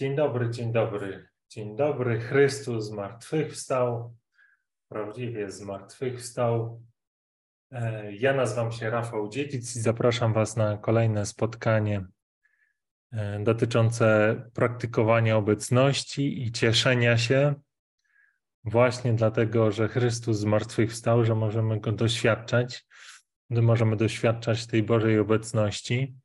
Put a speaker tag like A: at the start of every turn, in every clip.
A: Dzień dobry, dzień dobry, dzień dobry. Chrystus zmartwychwstał, prawdziwie zmartwychwstał. E, ja nazywam się Rafał Dziedzic i zapraszam Was na kolejne spotkanie e, dotyczące praktykowania obecności i cieszenia się właśnie dlatego, że Chrystus zmartwychwstał, że możemy Go doświadczać, że możemy doświadczać tej Bożej obecności.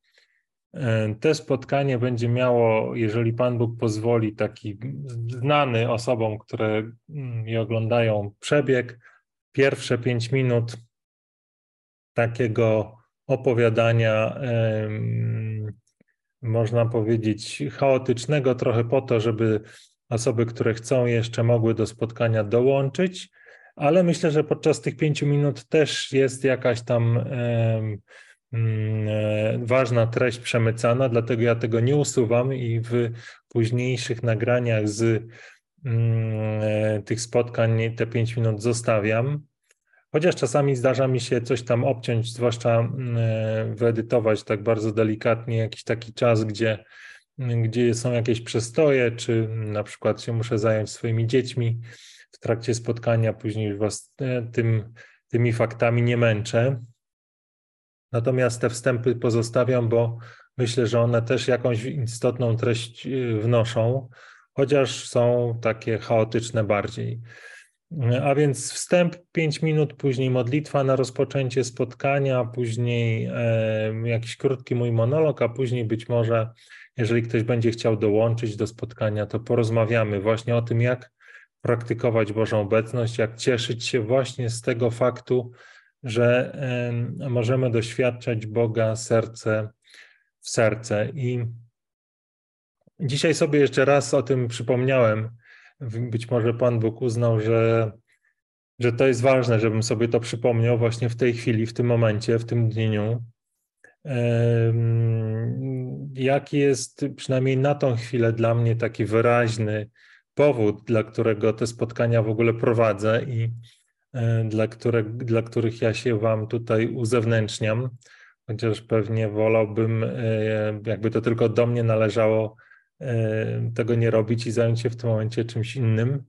A: E, te spotkanie będzie miało, jeżeli Pan Bóg pozwoli, taki znany osobom, które mm, je oglądają, przebieg. Pierwsze pięć minut takiego opowiadania, można powiedzieć, chaotycznego, trochę po to, żeby osoby, które chcą, jeszcze mogły do spotkania dołączyć, ale myślę, że podczas tych pięciu minut też jest jakaś tam Mm, ważna treść przemycana, dlatego ja tego nie usuwam i w późniejszych nagraniach z mm, e, tych spotkań te 5 minut zostawiam. Chociaż czasami zdarza mi się coś tam obciąć, zwłaszcza mm, e, wyedytować tak bardzo delikatnie jakiś taki czas, gdzie, gdzie są jakieś przestoje, czy na przykład się muszę zająć swoimi dziećmi w trakcie spotkania, później was tym, tymi faktami nie męczę. Natomiast te wstępy pozostawiam, bo myślę, że one też jakąś istotną treść y, wnoszą, chociaż są takie chaotyczne bardziej. A więc wstęp 5 minut, później modlitwa na rozpoczęcie spotkania, później jakiś krótki mój monolog, a później być może, jeżeli ktoś będzie chciał dołączyć do spotkania, to porozmawiamy właśnie o tym, jak praktykować Bożą obecność, jak cieszyć się właśnie z tego faktu, że możemy doświadczać Boga serce w serce. I dzisiaj sobie jeszcze raz o tym przypomniałem. Być może Pan Bóg uznał, że, że to jest ważne, żebym sobie to przypomniał właśnie w tej chwili, w tym momencie, w tym dniu. Jaki jest przynajmniej na tą chwilę dla mnie taki wyraźny powód, dla którego te spotkania w ogóle prowadzę i dla, które, dla których ja się Wam tutaj uzewnętrzniam, chociaż pewnie wolałbym, e, jakby to tylko do mnie należało, e, tego nie robić i zająć się w tym momencie czymś innym.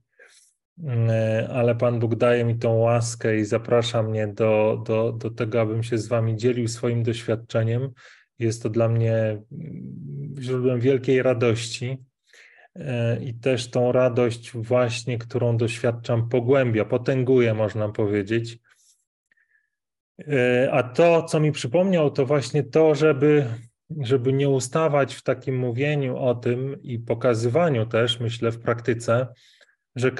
A: Ale Pan Bóg daje mi tą łaskę i zaprasza mnie do, do, do tego, abym się z Wami dzielił swoim doświadczeniem. Jest to dla mnie mm, źródłem wielkiej radości E, i też tą radość właśnie, którą doświadczam, pogłębia, potęguje, można powiedzieć. E, a to, co mi przypomniał, to właśnie to, żeby, żeby nie ustawać w takim mówieniu o tym i pokazywaniu też, myślę, w praktyce, że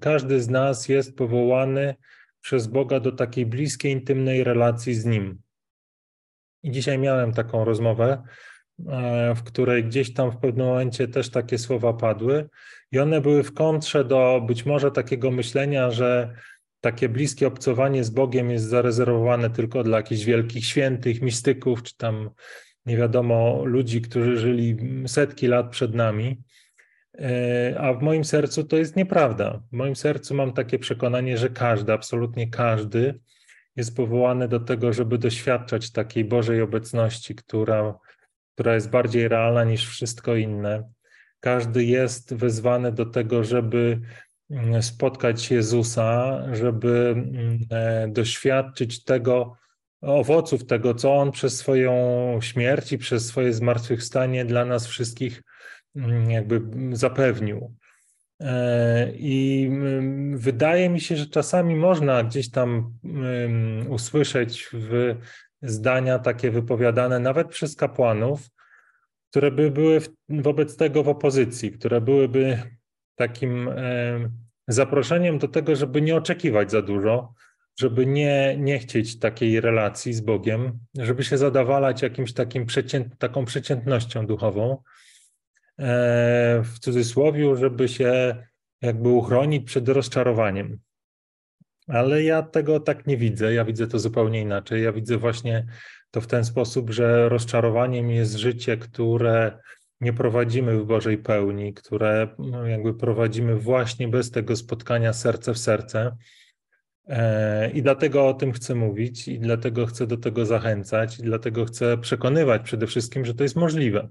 A: każdy, z nas jest powołany przez Boga do takiej bliskiej, intymnej relacji z Nim. I dzisiaj miałem taką rozmowę E, w której gdzieś tam w pewnym momencie też takie słowa padły, i one były w kontrze do być może takiego myślenia, że takie bliskie obcowanie z Bogiem jest zarezerwowane tylko dla jakichś wielkich świętych, mistyków, czy tam nie wiadomo, ludzi, którzy żyli setki lat przed nami. E, a w moim sercu to jest nieprawda. W moim sercu mam takie przekonanie, że każdy, absolutnie każdy jest powołany do tego, żeby doświadczać takiej Bożej obecności, która która jest bardziej realna niż wszystko inne. Każdy jest wezwany do tego, żeby mm, spotkać Jezusa, żeby mm, e, doświadczyć tego, owoców tego, co On przez swoją śmierć i przez swoje zmartwychwstanie dla nas wszystkich mm, jakby zapewnił. E, I wydaje mi się, że czasami można gdzieś tam usłyszeć w zdania takie wypowiadane nawet przez kapłanów, które by były wobec tego w opozycji, które byłyby takim zaproszeniem do tego, żeby nie oczekiwać za dużo, żeby nie, nie chcieć takiej relacji z Bogiem, żeby się zadawalać jakimś takim przecięt, taką przeciętnością duchową, e, w cudzysłowie, żeby się jakby uchronić przed rozczarowaniem. Ale ja tego tak nie widzę. Ja widzę to zupełnie inaczej. Ja widzę właśnie to w ten sposób, że rozczarowaniem jest życie, które nie prowadzimy w Bożej pełni, które no, jakby prowadzimy właśnie bez tego spotkania serce w serce. E, I dlatego o tym chcę mówić, i dlatego chcę do tego zachęcać, i dlatego chcę przekonywać przede wszystkim, że to jest możliwe.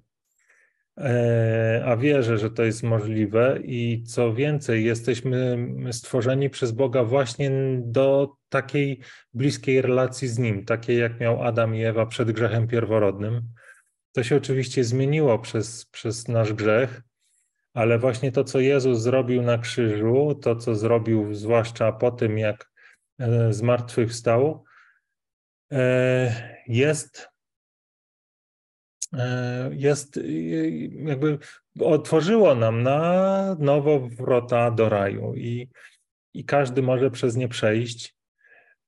A: E, a wierzę, że to jest możliwe i co więcej, jesteśmy stworzeni przez Boga właśnie do takiej bliskiej relacji z Nim, takiej jak miał Adam i Ewa przed grzechem pierworodnym. To się oczywiście zmieniło przez, przez nasz grzech, ale właśnie to, co Jezus zrobił na krzyżu, to, co zrobił zwłaszcza po tym, jak e, zmartwychwstał, e, jest jest e, jakby otworzyło nam na nowo wrota do raju i, i każdy może przez nie przejść.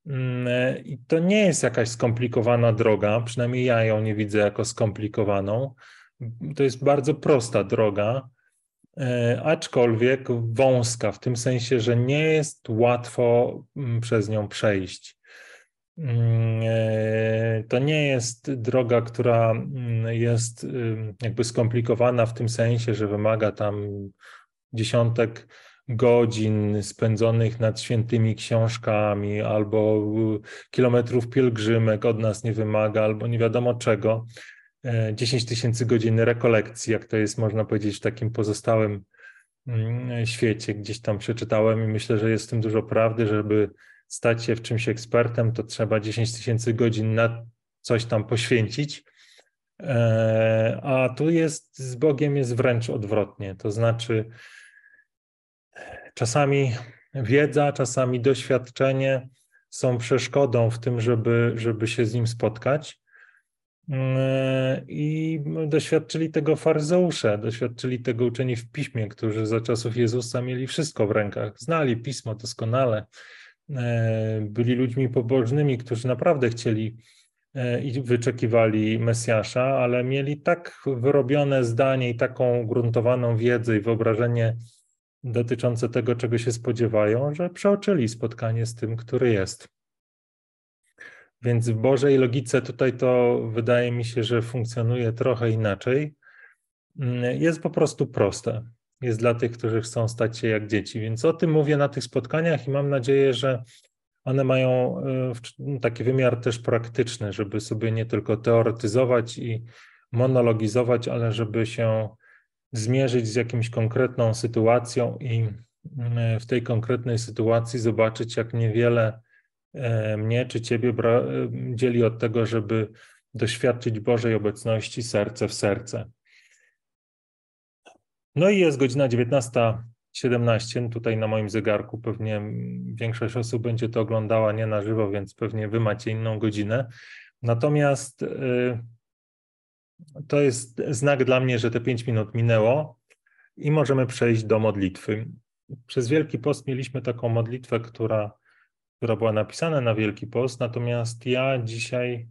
A: Mm, e, I to nie jest jakaś skomplikowana droga, przynajmniej ja ją nie widzę jako skomplikowaną. To jest bardzo prosta droga, aczkolwiek wąska, w tym sensie, że nie jest łatwo mm, przez nią przejść. Mm, e, to nie jest droga, która mm, jest jakby skomplikowana w tym sensie, że wymaga tam dziesiątek godzin spędzonych nad świętymi książkami, albo kilometrów pielgrzymek od nas nie wymaga, albo nie wiadomo czego. 10 e, tysięcy godzin rekolekcji, jak to jest, można powiedzieć, w takim pozostałym mm, świecie. Gdzieś tam przeczytałem i myślę, że jest w tym dużo prawdy, żeby stać się w czymś ekspertem, to trzeba 10 tysięcy godzin na coś tam poświęcić. E, a tu jest z Bogiem jest wręcz odwrotnie. To znaczy, czasami wiedza, czasami doświadczenie są przeszkodą w tym, żeby, żeby się z nim spotkać. E, I doświadczyli tego faryzeusze, doświadczyli tego uczeni w piśmie, którzy za czasów Jezusa mieli wszystko w rękach, znali pismo doskonale, byli ludźmi pobożnymi, którzy naprawdę chcieli e, i wyczekiwali Mesjasza, ale mieli tak wyrobione zdanie i taką gruntowaną wiedzę i wyobrażenie dotyczące tego, czego się spodziewają, że przeoczyli spotkanie z tym, który jest. Więc w Bożej logice tutaj to wydaje mi się, że funkcjonuje trochę inaczej. Mm, jest po prostu proste jest dla tych, którzy chcą stać się jak dzieci. Więc o tym mówię na tych spotkaniach i mam nadzieję, że one mają e, taki wymiar też praktyczny, żeby sobie nie tylko teoretyzować i monologizować, ale żeby się zmierzyć z jakimś konkretną sytuacją i e, w tej konkretnej sytuacji zobaczyć, jak niewiele e, mnie czy Ciebie dzieli od tego, żeby doświadczyć Bożej obecności serce w serce. No i jest godzina 19.17. Tutaj na moim zegarku pewnie większość osób będzie to oglądała nie na żywo, więc pewnie wy macie inną godzinę. Natomiast y, to jest znak dla mnie, że te 5 minut minęło i możemy przejść do modlitwy. Przez Wielki Post mieliśmy taką modlitwę, która, która była napisana na Wielki Post, natomiast ja dzisiaj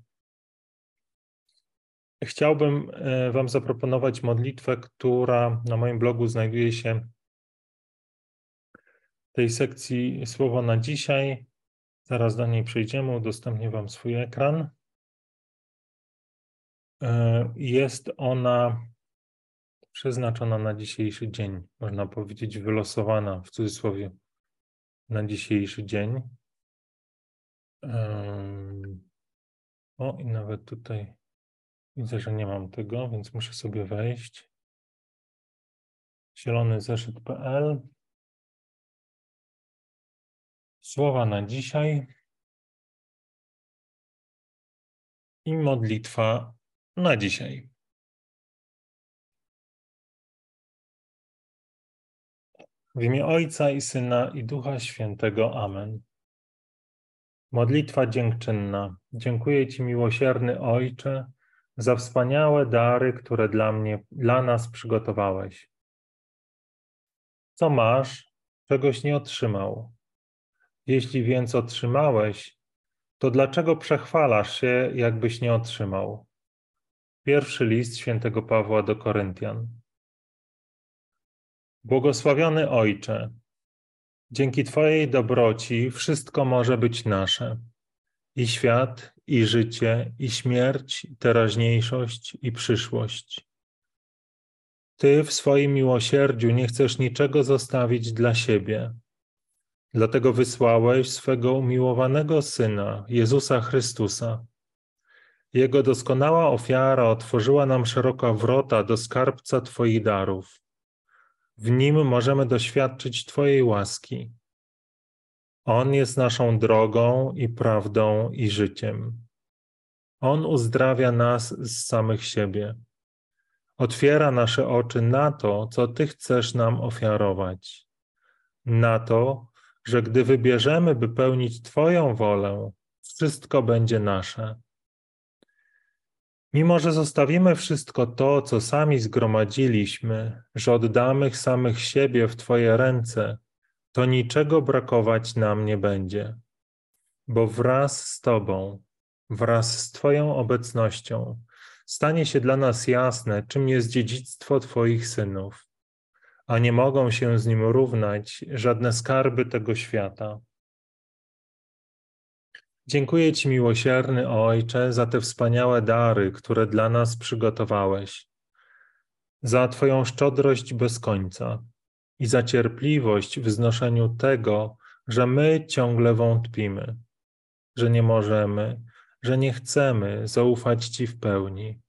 A: Chciałbym e, Wam zaproponować modlitwę, która na moim blogu znajduje się w tej sekcji Słowo na dzisiaj. Zaraz do niej przejdziemy, udostępnię Wam swój ekran. E, jest ona przeznaczona na dzisiejszy dzień, można powiedzieć, wylosowana w cudzysłowie na dzisiejszy dzień. O, i nawet tutaj Widzę, że nie mam tego, więc muszę sobie wejść. Zielony zeszyt.pl Słowa na dzisiaj i modlitwa na dzisiaj. W imię Ojca i Syna i Ducha Świętego. Amen. Modlitwa dziękczynna. Dziękuję Ci, miłosierny Ojcze, za wspaniałe dary, które dla mnie, dla nas przygotowałeś. Co masz, czegoś nie otrzymał. Jeśli więc otrzymałeś, to dlaczego przechwalasz się, jakbyś nie otrzymał? Pierwszy list świętego Pawła do Koryntian. Błogosławiony Ojcze, dzięki Twojej dobroci wszystko może być nasze. I świat, i życie, i śmierć, i teraźniejszość, i przyszłość. Ty w swoim miłosierdziu nie chcesz niczego zostawić dla siebie. Dlatego wysłałeś swego umiłowanego Syna, Jezusa Chrystusa. Jego doskonała ofiara otworzyła nam szeroko wrota do skarbca Twoich darów. W nim możemy doświadczyć Twojej łaski. On jest naszą drogą i prawdą i życiem. On uzdrawia nas z samych siebie. Otwiera nasze oczy na to, co Ty chcesz nam ofiarować. Na to, że gdy wybierzemy, by pełnić Twoją wolę, wszystko będzie nasze. Mimo, że zostawimy wszystko to, co sami zgromadziliśmy, że oddamy samych siebie w Twoje ręce, to niczego brakować nam nie będzie, bo wraz z Tobą, wraz z Twoją obecnością, stanie się dla nas jasne, czym jest dziedzictwo Twoich synów, a nie mogą się z nim równać żadne skarby tego świata. Dziękuję Ci, miłosierny Ojcze, za te wspaniałe dary, które dla nas przygotowałeś, za Twoją szczodrość bez końca i za cierpliwość w znoszeniu tego, że my ciągle wątpimy, że nie możemy, że nie chcemy zaufać Ci w pełni,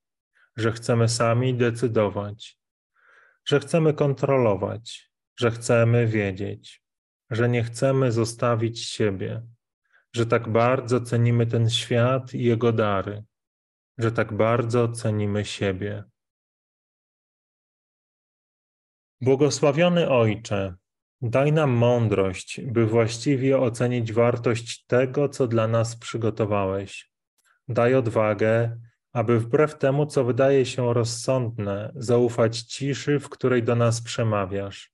A: że chcemy sami decydować, że chcemy kontrolować, że chcemy wiedzieć, że nie chcemy zostawić siebie że tak bardzo cenimy ten świat i jego dary, że tak bardzo cenimy siebie. Błogosławiony Ojcze, daj nam mądrość, by właściwie ocenić wartość tego, co dla nas przygotowałeś. Daj odwagę, aby wbrew temu, co wydaje się rozsądne, zaufać ciszy, w której do nas przemawiasz,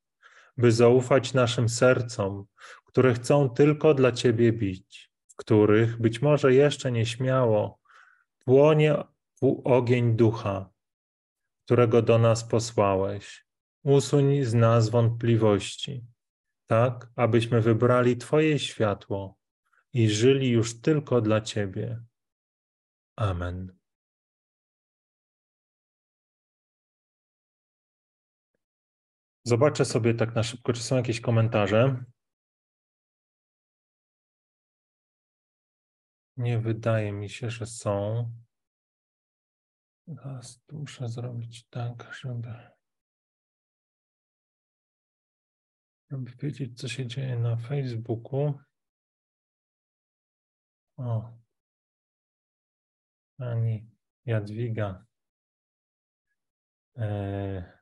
A: by zaufać naszym sercom, które chcą tylko dla Ciebie bić których być może jeszcze nieśmiało płonie ogień ducha, którego do nas posłałeś. Usuń z nas wątpliwości, tak abyśmy wybrali Twoje światło i żyli już tylko dla Ciebie. Amen. Zobaczę sobie tak na szybko, czy są jakieś komentarze. Nie wydaje mi się, że są. Teraz muszę zrobić tak, żeby, żeby wiedzieć, co się dzieje na Facebooku. O, pani Jadwiga e,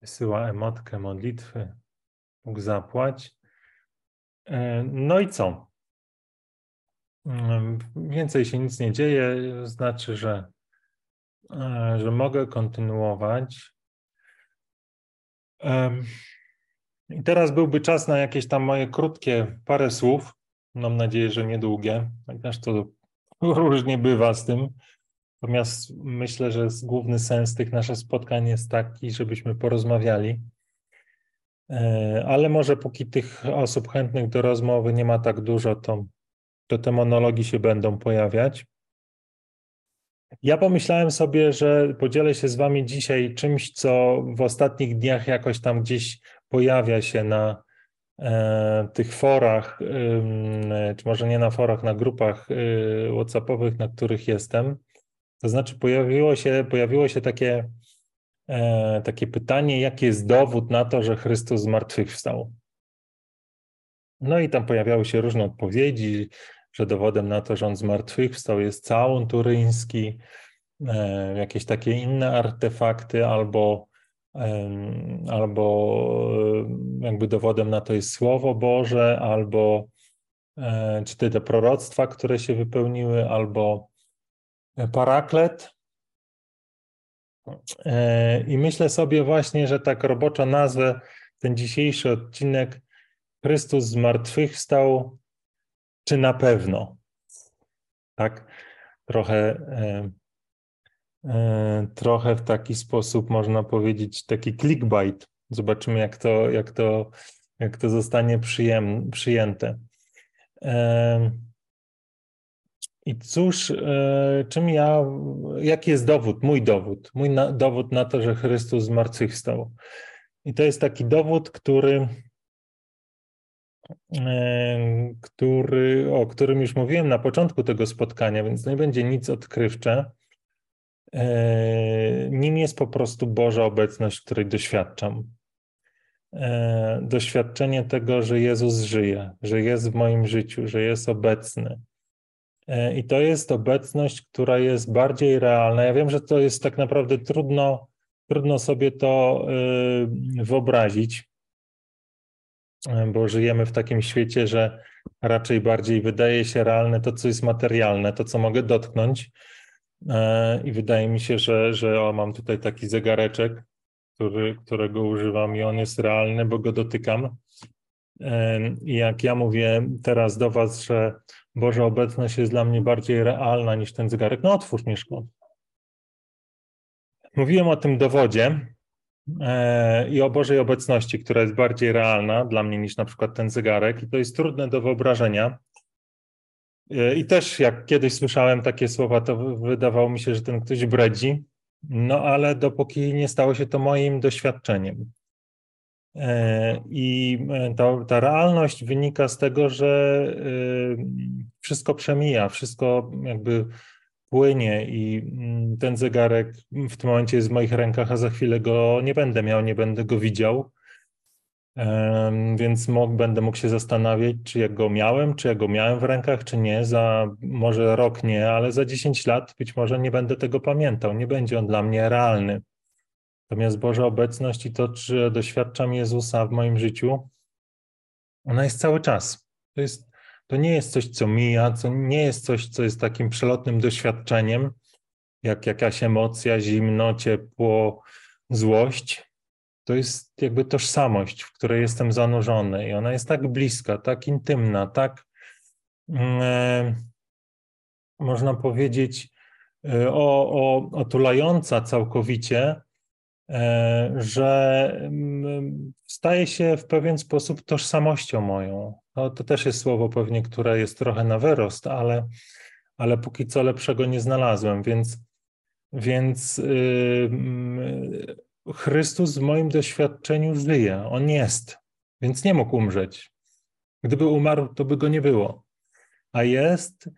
A: wysyła emotkę modlitwy. Bóg zapłać. E, no i co? Mm, więcej się nic nie dzieje, znaczy, że, e, że mogę kontynuować. I teraz byłby czas na jakieś tam moje krótkie parę słów. Mam nadzieję, że niedługie, chociaż to różnie bywa z tym. Natomiast myślę, że główny sens tych naszych spotkań jest taki, żebyśmy porozmawiali. E, ale może póki tych osób chętnych do rozmowy nie ma tak dużo, to to te monologi się będą pojawiać. Ja pomyślałem sobie, że podzielę się z Wami dzisiaj czymś, co w ostatnich dniach jakoś tam gdzieś pojawia się na e, tych forach, e, czy może nie na forach, na grupach e, WhatsAppowych, na których jestem. To znaczy, pojawiło się, pojawiło się takie, e, takie pytanie, jaki jest dowód na to, że Chrystus zmartwychwstał. No i tam pojawiały się różne odpowiedzi, że dowodem na to, że on zmartwychwstał jest całun turyński, e, jakieś takie inne artefakty, albo, albo jakby dowodem na to jest Słowo Boże, albo e, czy te, te proroctwa, które się wypełniły, albo paraklet. E, I myślę sobie właśnie, że tak roboczo nazwę ten dzisiejszy odcinek Chrystus zmartwychwstał czy na pewno. Tak? Trochę, e, e, trochę w taki sposób można powiedzieć, taki clickbait. Zobaczymy, jak to, jak to, jak to zostanie przyjem, przyjęte. E, I cóż, czym ja, jaki jest dowód, mój dowód, mój na, dowód na to, że Chrystus zmartwychwstał? I to jest taki dowód, który który, o którym już mówiłem na początku tego spotkania, więc nie będzie nic odkrywcze. Nim jest po prostu Boża obecność, której doświadczam. Doświadczenie tego, że Jezus żyje, że jest w moim życiu, że jest obecny. I to jest obecność, która jest bardziej realna. Ja wiem, że to jest tak naprawdę trudno, trudno sobie to wyobrazić, bo żyjemy w takim świecie, że raczej bardziej wydaje się realne to, co jest materialne, to, co mogę dotknąć. E, I wydaje mi się, że, że o, mam tutaj taki zegareczek, który, którego używam i on jest realny, bo go dotykam. I jak ja mówię teraz do Was, że Boża obecność jest dla mnie bardziej realna niż ten zegarek, no otwórz Mieszko. Mówiłem o tym dowodzie, i o Bożej obecności, która jest bardziej realna dla mnie niż na przykład ten zegarek, i to jest trudne do wyobrażenia. E, I też jak kiedyś słyszałem takie słowa, to wydawało mi się, że ten ktoś bredzi, no ale dopóki nie stało się to moim doświadczeniem. E, I ta, ta realność wynika z tego, że wszystko przemija, wszystko jakby płynie i mm, ten zegarek w tym momencie jest w moich rękach, a za chwilę go nie będę miał, nie będę go widział. Więc mógł, będę mógł się zastanawiać, czy ja go miałem, czy ja go miałem w rękach, czy nie. Za może rok nie, ale za 10 lat być może nie będę tego pamiętał. Nie będzie on dla mnie realny. Natomiast Boża obecność i to, czy doświadczam Jezusa w moim życiu, ona jest cały czas. To jest to nie jest coś, co mija, co nie jest coś, co jest takim przelotnym doświadczeniem, jak jakaś emocja, zimno, ciepło, złość. To jest jakby tożsamość, w której jestem zanurzony i ona jest tak bliska, tak intymna, tak mm, e, można powiedzieć e, o, o, otulająca całkowicie, że mm, staje się w pewien sposób tożsamością moją. No, to też jest słowo pewnie, które jest trochę na wyrost, ale, ale póki co lepszego nie znalazłem, więc, więc yy, Chrystus w moim doświadczeniu żyje, On jest, więc nie mógł umrzeć. Gdyby umarł, to by go nie było. A jest,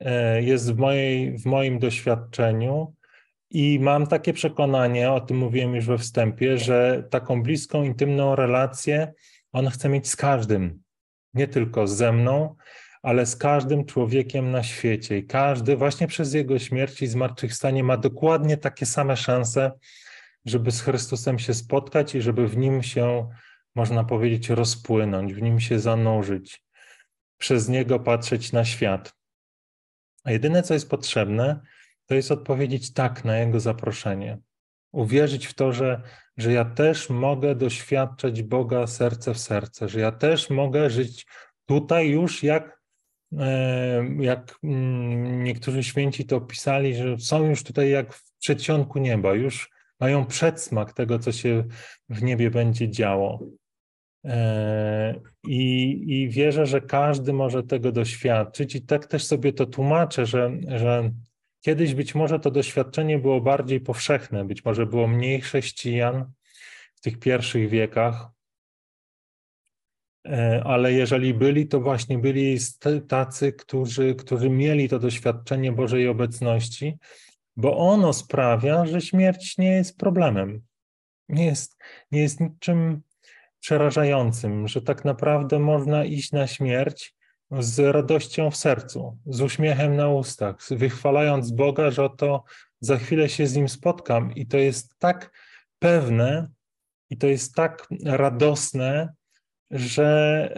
A: yy, jest w, mojej, w moim doświadczeniu i mam takie przekonanie, o tym mówiłem już we wstępie, że taką bliską, intymną relację On chce mieć z każdym nie tylko ze mną, ale z każdym człowiekiem na świecie. I każdy właśnie przez jego śmierć i zmartwychwstanie ma dokładnie takie same szanse, żeby z Chrystusem się spotkać i żeby w nim się, można powiedzieć, rozpłynąć, w nim się zanurzyć, przez niego patrzeć na świat. A jedyne, co jest potrzebne, to jest odpowiedzieć tak na jego zaproszenie. Uwierzyć w to, że że ja też mogę doświadczać Boga serce w serce, że ja też mogę żyć tutaj już jak, e, jak mm, niektórzy święci to opisali, że są już tutaj jak w przedsionku nieba, już mają przedsmak tego, co się w niebie będzie działo. E, I, I wierzę, że każdy może tego doświadczyć, i tak też sobie to tłumaczę, że, że Kiedyś być może to doświadczenie było bardziej powszechne, być może było mniej chrześcijan w tych pierwszych wiekach, e, ale jeżeli byli, to właśnie byli tacy, którzy, którzy mieli to doświadczenie Bożej obecności, bo ono sprawia, że śmierć nie jest problemem. Nie jest, nie jest niczym przerażającym, że tak naprawdę można iść na śmierć z radością w sercu, z uśmiechem na ustach, wychwalając Boga, że oto za chwilę się z Nim spotkam. I to jest tak pewne i to jest tak radosne, że,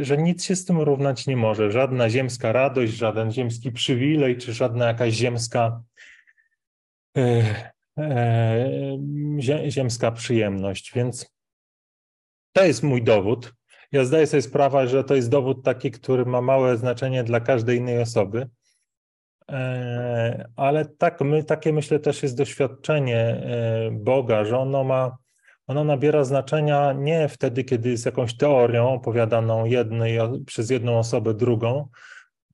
A: y, że nic się z tym równać nie może. Żadna ziemska radość, żaden ziemski przywilej, czy żadna jakaś ziemska, y, y, ziemska przyjemność. Więc to jest mój dowód, ja zdaję sobie sprawę, że to jest dowód taki, który ma małe znaczenie dla każdej innej osoby, e, ale tak, my, takie myślę też jest doświadczenie e, Boga, że ono ma, ono nabiera znaczenia nie wtedy, kiedy jest jakąś teorią opowiadaną jednej, przez jedną osobę drugą,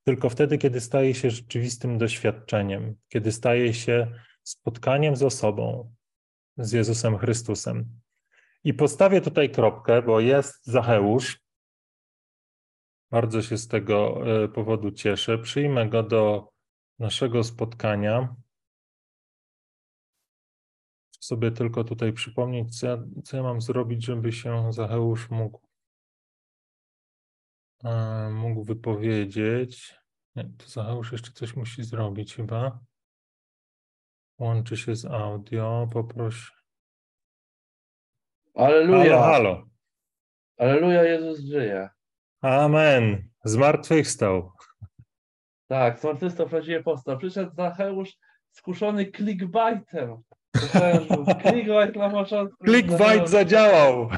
A: tylko wtedy, kiedy staje się rzeczywistym doświadczeniem, kiedy staje się spotkaniem z osobą, z Jezusem Chrystusem. I postawię tutaj kropkę, bo jest Zacheusz. Bardzo się z tego e, powodu cieszę. Przyjmę go do naszego spotkania. Sobie tylko tutaj przypomnieć, co ja, co ja mam zrobić, żeby się Zacheusz mógł, e, mógł wypowiedzieć. Nie, to Zacheusz jeszcze coś musi zrobić chyba. Łączy się z audio, poproś.
B: Aleluja.
A: Halo, halo.
B: Aleluja, Jezus żyje.
A: Amen. Zmartwychwstał.
B: Tak, zmartwychwstał prawdziwie powstał. Przyszedł Zacheusz skuszony clickbaitem. Clickbait na początku.
A: Clickbait zadziałał.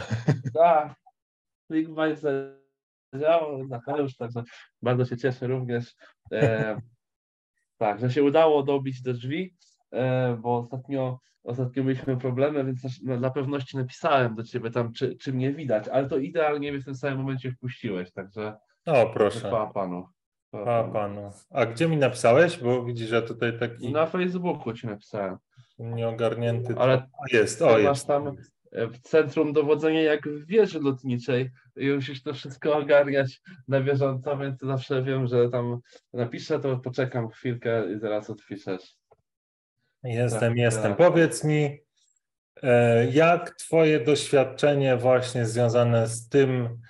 B: Tak, clickbait zadziałał, Zacheusz, także bardzo się cieszę również. E, tak, że się udało dobić do drzwi, bo ostatnio, ostatnio mieliśmy problemy, więc na, dla pewności napisałem do ciebie tam, czy, czy mnie widać, ale to idealnie mnie w tym samym momencie wpuściłeś, także
A: O, proszę.
B: chwała Panu. Chwała Panu.
A: panu. A gdzie mi napisałeś? Bo widzisz, że tutaj taki
B: Na Facebooku ci napisałem.
A: nieogarnięty.
B: Ale
A: to- jest, o
B: masz
A: jest.
B: tam e, w centrum dowodzenia jak w wieży lotniczej i musisz to wszystko ogarniać na bieżąco, więc zawsze wiem, że tam napiszę, to poczekam chwilkę i zaraz odpiszesz.
A: Jestem,
B: tak,
A: jestem.
B: tak.
A: Powiedz mi, e, jak twoje doświadczenie właśnie związane z tym,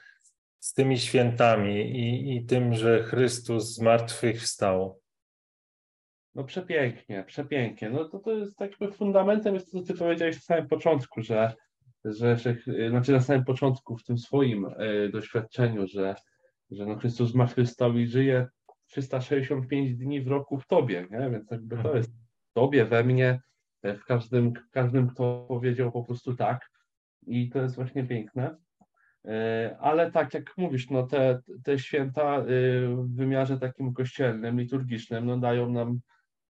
A: z tymi świętami i, i tym, że Chrystus zmartwychwstał?
B: No przepięknie, przepięknie. No to, to jest jakby fundamentem jest to, co ty powiedziałeś na samym początku, że, że, że znaczy na samym początku w tym swoim e, doświadczeniu, że, że no Chrystus zmartwychwstał i żyje 365 dni w roku w tobie, nie? Więc jakby to
A: Mhm.
B: jest tobie, we mnie, e, w każdym, w każdym, kto powiedział po prostu tak. I to jest właśnie piękne. E, Ale tak jak mówisz, no te, te święta e, w wymiarze takim kościelnym, liturgicznym, no dają nam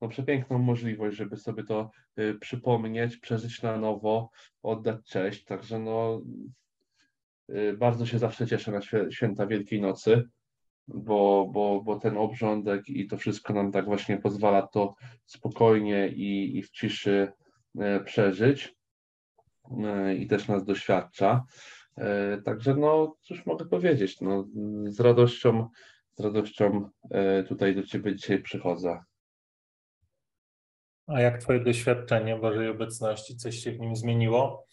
B: no, przepiękną możliwość, żeby sobie to przypomnieć, przeżyć na nowo, oddać cześć. Także no, bardzo się zawsze cieszę na święta Wielkiej Nocy, bo, bo, bo ten obrządek i to wszystko nam tak właśnie pozwala to spokojnie i, i w ciszy y, przeżyć y, i też nas doświadcza. Y, Także no, cóż mogę powiedzieć, no, z radością, z radością tutaj do Ciebie dzisiaj przychodzę.
A: A jak twoje doświadczenie Bożej obecności? Coś się w nim zmieniło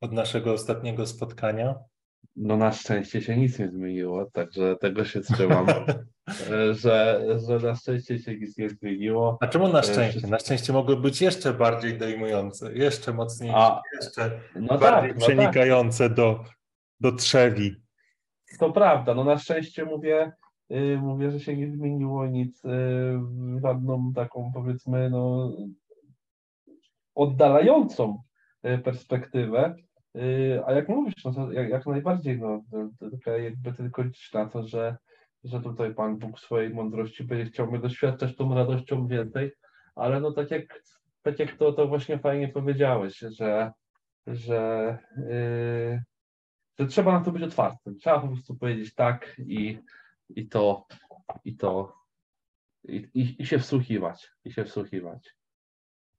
A: od naszego ostatniego spotkania?
B: No na szczęście się nic nie zmieniło, także tego się trzymam, e, że, że na szczęście się nic nie zmieniło.
A: A czemu na
B: E,
A: szczęście? Na szczęście mogły być jeszcze bardziej dojmujące, jeszcze mocniejsze,
B: A,
A: jeszcze
B: No
A: bardziej
B: tak, no tak,
A: przenikające do, do trzewi.
B: to prawda. No na szczęście mówię, y, mówię, że się nie zmieniło nic y, w żadną taką powiedzmy no oddalającą y, perspektywę. Y, A jak mówisz, no to jak, jak najbardziej, no to- jakby tylko liczyć na to, że, że tutaj Pan Bóg swojej mądrości będzie chciał mnie doświadczać tą radością więcej, ale no tak jak, tak jak to, to właśnie fajnie powiedziałeś, że, że, yy, że trzeba na to być otwartym. Trzeba po prostu powiedzieć tak i, i to, i to, i, i, i się wsłuchiwać, i się wsłuchiwać.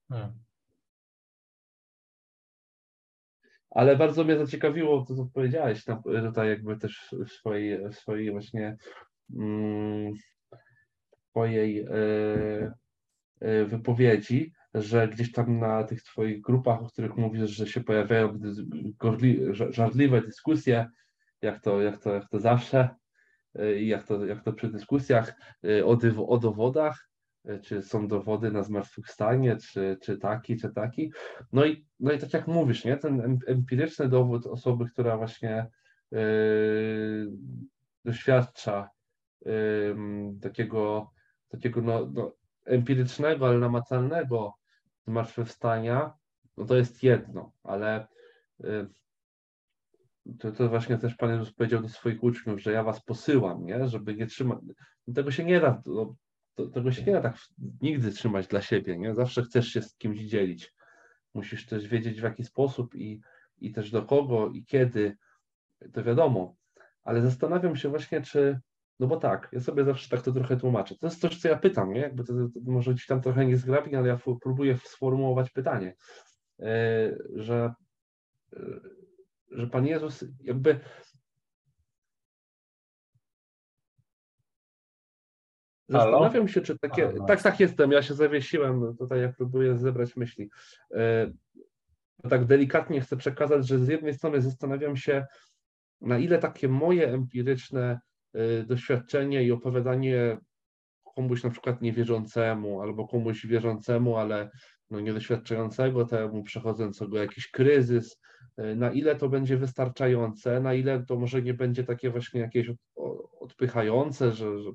A: Hmm.
B: Ale bardzo mnie zaciekawiło to, co powiedziałeś tam, tutaj jakby też w swojej, w swojej właśnie mm, twojej e, e, wypowiedzi, że gdzieś tam na tych twoich grupach, o których mówisz, że się pojawiają gorli, ża- żarliwe dyskusje, jak to, jak to, jak to zawsze e, i jak to, jak to przy dyskusjach o, dowodach, czy są dowody na zmartwychwstanie, czy, czy taki, czy taki. No i, no i tak jak mówisz, nie? ten em- empiryczny dowód osoby, która właśnie yy, doświadcza ym, takiego, takiego no, no, empirycznego, ale namacalnego zmartwychwstania, no to jest jedno, ale y, to, to właśnie też Pan Jezus powiedział do swoich uczniów, że ja was posyłam, nie? żeby nie trzymać, tego się nie da, no, to, tego się nie da tak nigdy trzymać dla siebie, nie? Zawsze chcesz się z kimś dzielić. Musisz też wiedzieć w jaki sposób i, i też do kogo i kiedy, to wiadomo, ale zastanawiam się właśnie, czy, no bo tak, ja sobie zawsze tak to trochę tłumaczę. To jest coś, co ja pytam, nie? Jakby to, to może gdzieś tam trochę niezgrabnie, ale ja próbuję sformułować pytanie, e, że, e, że Pan Jezus jakby Zastanawiam się, czy takie. Tak, tak jestem. Ja się zawiesiłem. Tutaj ja próbuję zebrać myśli. E, tak delikatnie chcę przekazać, że z jednej strony zastanawiam się, na ile takie moje empiryczne e, doświadczenie i opowiadanie komuś na przykład niewierzącemu albo komuś wierzącemu, ale no niedoświadczającego temu, przechodzącego jakiś kryzys, e, na ile to będzie wystarczające, na ile to może nie będzie takie właśnie jakieś odpychające, że, że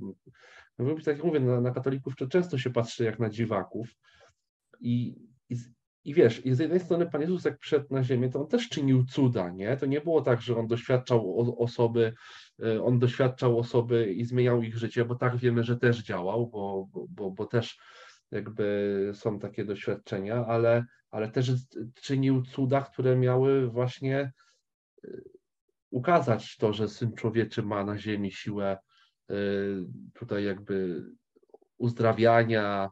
B: no, tak jak mówię, na, na katolików często się patrzy jak na dziwaków i, i, i wiesz, i z jednej strony Pan Jezus jak przyszedł na ziemię, to On też czynił cuda, nie? To nie było tak, że On doświadczał osoby, e, On doświadczał osoby i zmieniał ich życie, bo tak wiemy, że też działał, bo, bo, bo, też jakby są takie doświadczenia, ale, ale też czynił cuda, które miały właśnie e, ukazać to, że Syn Człowieczy ma na ziemi siłę tutaj jakby uzdrawiania,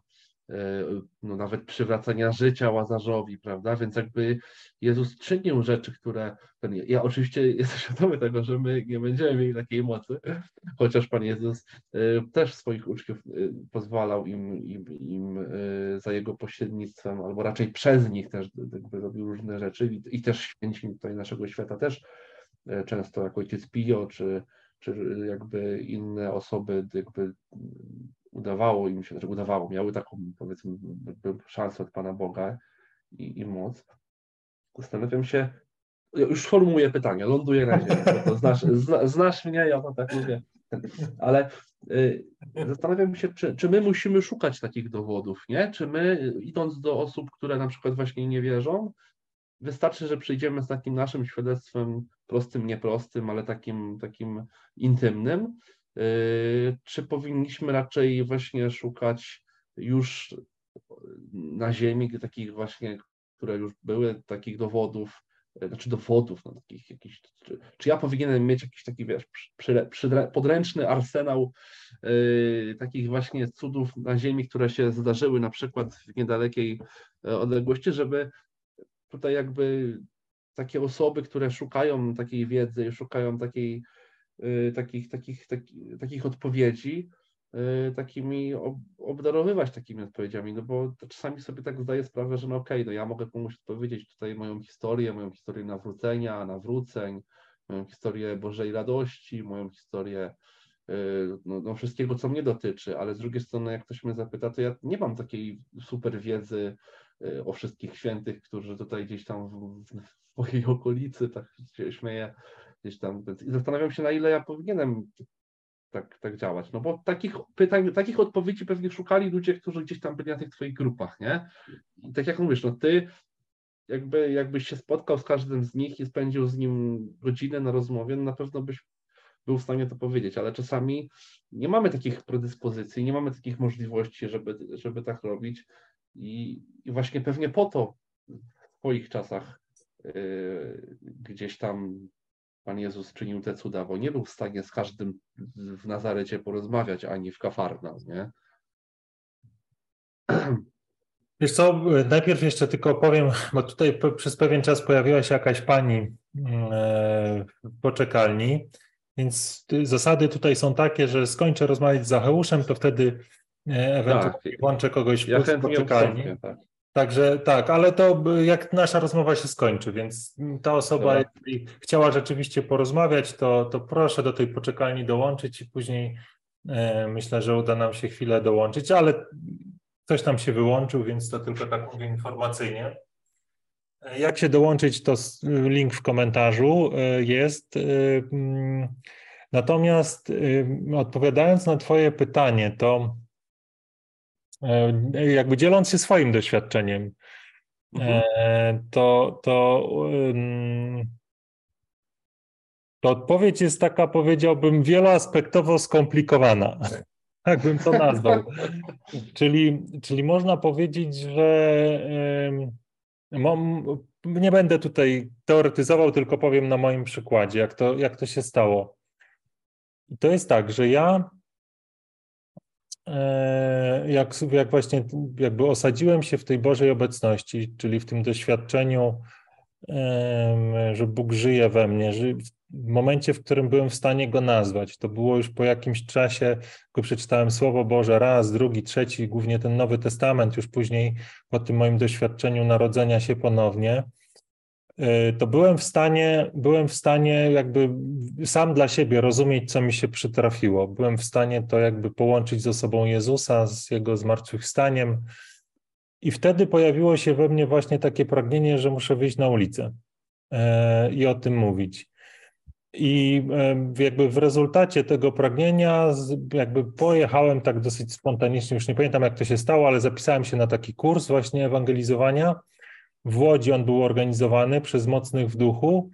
B: E, no nawet przywracania życia Łazarzowi, prawda? Więc jakby Jezus czynił rzeczy, które. Ja oczywiście jestem świadomy tego, że my nie będziemy mieli takiej mocy, chociaż Pan Jezus e, też swoich uczniów pozwalał im, im, im za jego pośrednictwem, albo raczej przez nich też jakby robił różne rzeczy i, i też święci tutaj naszego świata też często jak ojciec Pio, czy, czy jakby inne osoby jakby udawało im się, że udawało, miały taką powiedzmy szansę od Pana Boga i, i moc. Zastanawiam się, już formułuję pytania, ląduję na ziemi, to znasz, zna, znasz mnie, ja to tak mówię, ale y, zastanawiam się, czy, czy my musimy szukać takich dowodów, nie? Czy my, idąc do osób, które na przykład właśnie nie wierzą, wystarczy, że przyjdziemy z takim naszym świadectwem prostym, nieprostym, ale takim, takim intymnym, Yy, czy powinniśmy raczej właśnie szukać już na ziemi takich właśnie, które już były, takich dowodów, yy, znaczy dowodów, no, takich jakichś, czy, czy, ja powinienem mieć jakiś taki, wiesz, przy, przy, podręczny arsenał yy, takich właśnie cudów na ziemi, które się zdarzyły na przykład w niedalekiej yy, odległości, żeby tutaj jakby takie osoby, które szukają takiej wiedzy, szukają takiej Y, takich, takich, takich, odpowiedzi, y, takimi obdarowywać takimi odpowiedziami, no bo czasami sobie tak zdaję sprawę, że no okej, okay, no ja mogę komuś odpowiedzieć tutaj moją historię, moją historię nawrócenia, nawróceń, moją historię Bożej radości, moją historię y, no, no, wszystkiego, co mnie dotyczy, ale z drugiej strony, jak ktoś mnie zapyta, to ja nie mam takiej super wiedzy o wszystkich świętych, którzy tutaj gdzieś tam w, w mojej okolicy, tak się śmieję, gdzieś tam. I zastanawiam się, na ile ja powinienem tak, tak działać. No bo takich pytań, takich odpowiedzi pewnie szukali ludzie, którzy gdzieś tam byli na tych twoich grupach, nie? I tak jak mówisz, no ty jakby, jakbyś się spotkał z każdym z nich i spędził z nim godzinę na rozmowie, no na pewno byś był w stanie to powiedzieć, ale czasami nie mamy takich predyspozycji, nie mamy takich możliwości, żeby, żeby tak robić i, i właśnie pewnie po to w swoich czasach gdzieś tam Pan Jezus czynił te cuda, bo nie był w stanie z każdym w Nazarecie porozmawiać, ani w Kafarna, nie?
A: Wiesz co, najpierw jeszcze tylko powiem, bo tutaj przez pewien czas pojawiła się jakaś pani e, w poczekalni, więc zasady tutaj są takie, że skończę rozmawiać z Zacheuszem, to wtedy e, ewentualnie tak, włączę kogoś ja w poczekalni. tak. Także tak, ale to jak nasza rozmowa się skończy, więc ta osoba, tak. jeśli chciała rzeczywiście porozmawiać, to, to proszę do tej poczekalni dołączyć i później e, myślę, że uda nam się chwilę dołączyć, ale ktoś tam się wyłączył, więc to tylko tak mówię informacyjnie. E, jak się dołączyć, to link w komentarzu e, jest. E, natomiast odpowiadając na Twoje pytanie, to E, jakby dzieląc się swoim doświadczeniem, mhm. E, to, to, to odpowiedź jest taka, powiedziałbym, wieloaspektowo skomplikowana. Tak bym to nazwał. czyli, czyli można powiedzieć, że mam, nie będę tutaj teoretyzował, tylko powiem na moim przykładzie, jak to, jak to się stało. to jest tak, że ja E, jak, jak właśnie jakby osadziłem się w tej Bożej obecności, czyli w tym doświadczeniu, że Bóg żyje we mnie, że w momencie, w którym byłem w stanie go nazwać. To było już po jakimś czasie, go przeczytałem Słowo Boże raz, drugi, trzeci, głównie ten Nowy Testament, już później po tym moim doświadczeniu narodzenia się ponownie. Y, to byłem w stanie, byłem w stanie jakby sam dla siebie rozumieć, co mi się przytrafiło. Byłem w stanie to jakby połączyć z osobą Jezusa, z Jego zmartwychwstaniem. I wtedy pojawiło się we mnie właśnie takie pragnienie, że muszę wyjść na ulicę y, i o tym mówić. I y, jakby w rezultacie tego pragnienia jakby pojechałem tak dosyć spontanicznie, już nie pamiętam jak to się stało, ale zapisałem się na taki kurs właśnie ewangelizowania w Łodzi on był organizowany przez mocnych w duchu.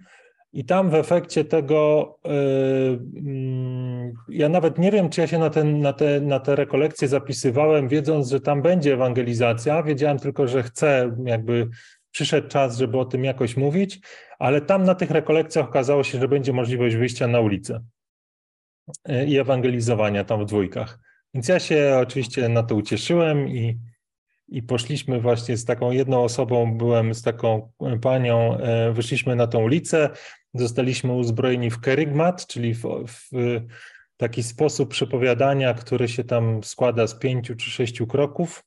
A: I tam w efekcie tego, yy, ja nawet nie wiem, czy ja się na, ten, na, te, na te rekolekcje zapisywałem, wiedząc, że tam będzie ewangelizacja. Wiedziałem tylko, że chcę, jakby przyszedł czas, żeby o tym jakoś mówić, ale tam na tych rekolekcjach okazało się, że będzie możliwość wyjścia na ulicę yy, i ewangelizowania tam w dwójkach. Więc ja się oczywiście na to ucieszyłem i, i poszliśmy właśnie z taką jedną osobą, byłem z taką panią, e, wyszliśmy na tą ulicę, zostaliśmy uzbrojeni w kerygmat, czyli w, w taki sposób przepowiadania, który się tam składa z pięciu czy sześciu kroków,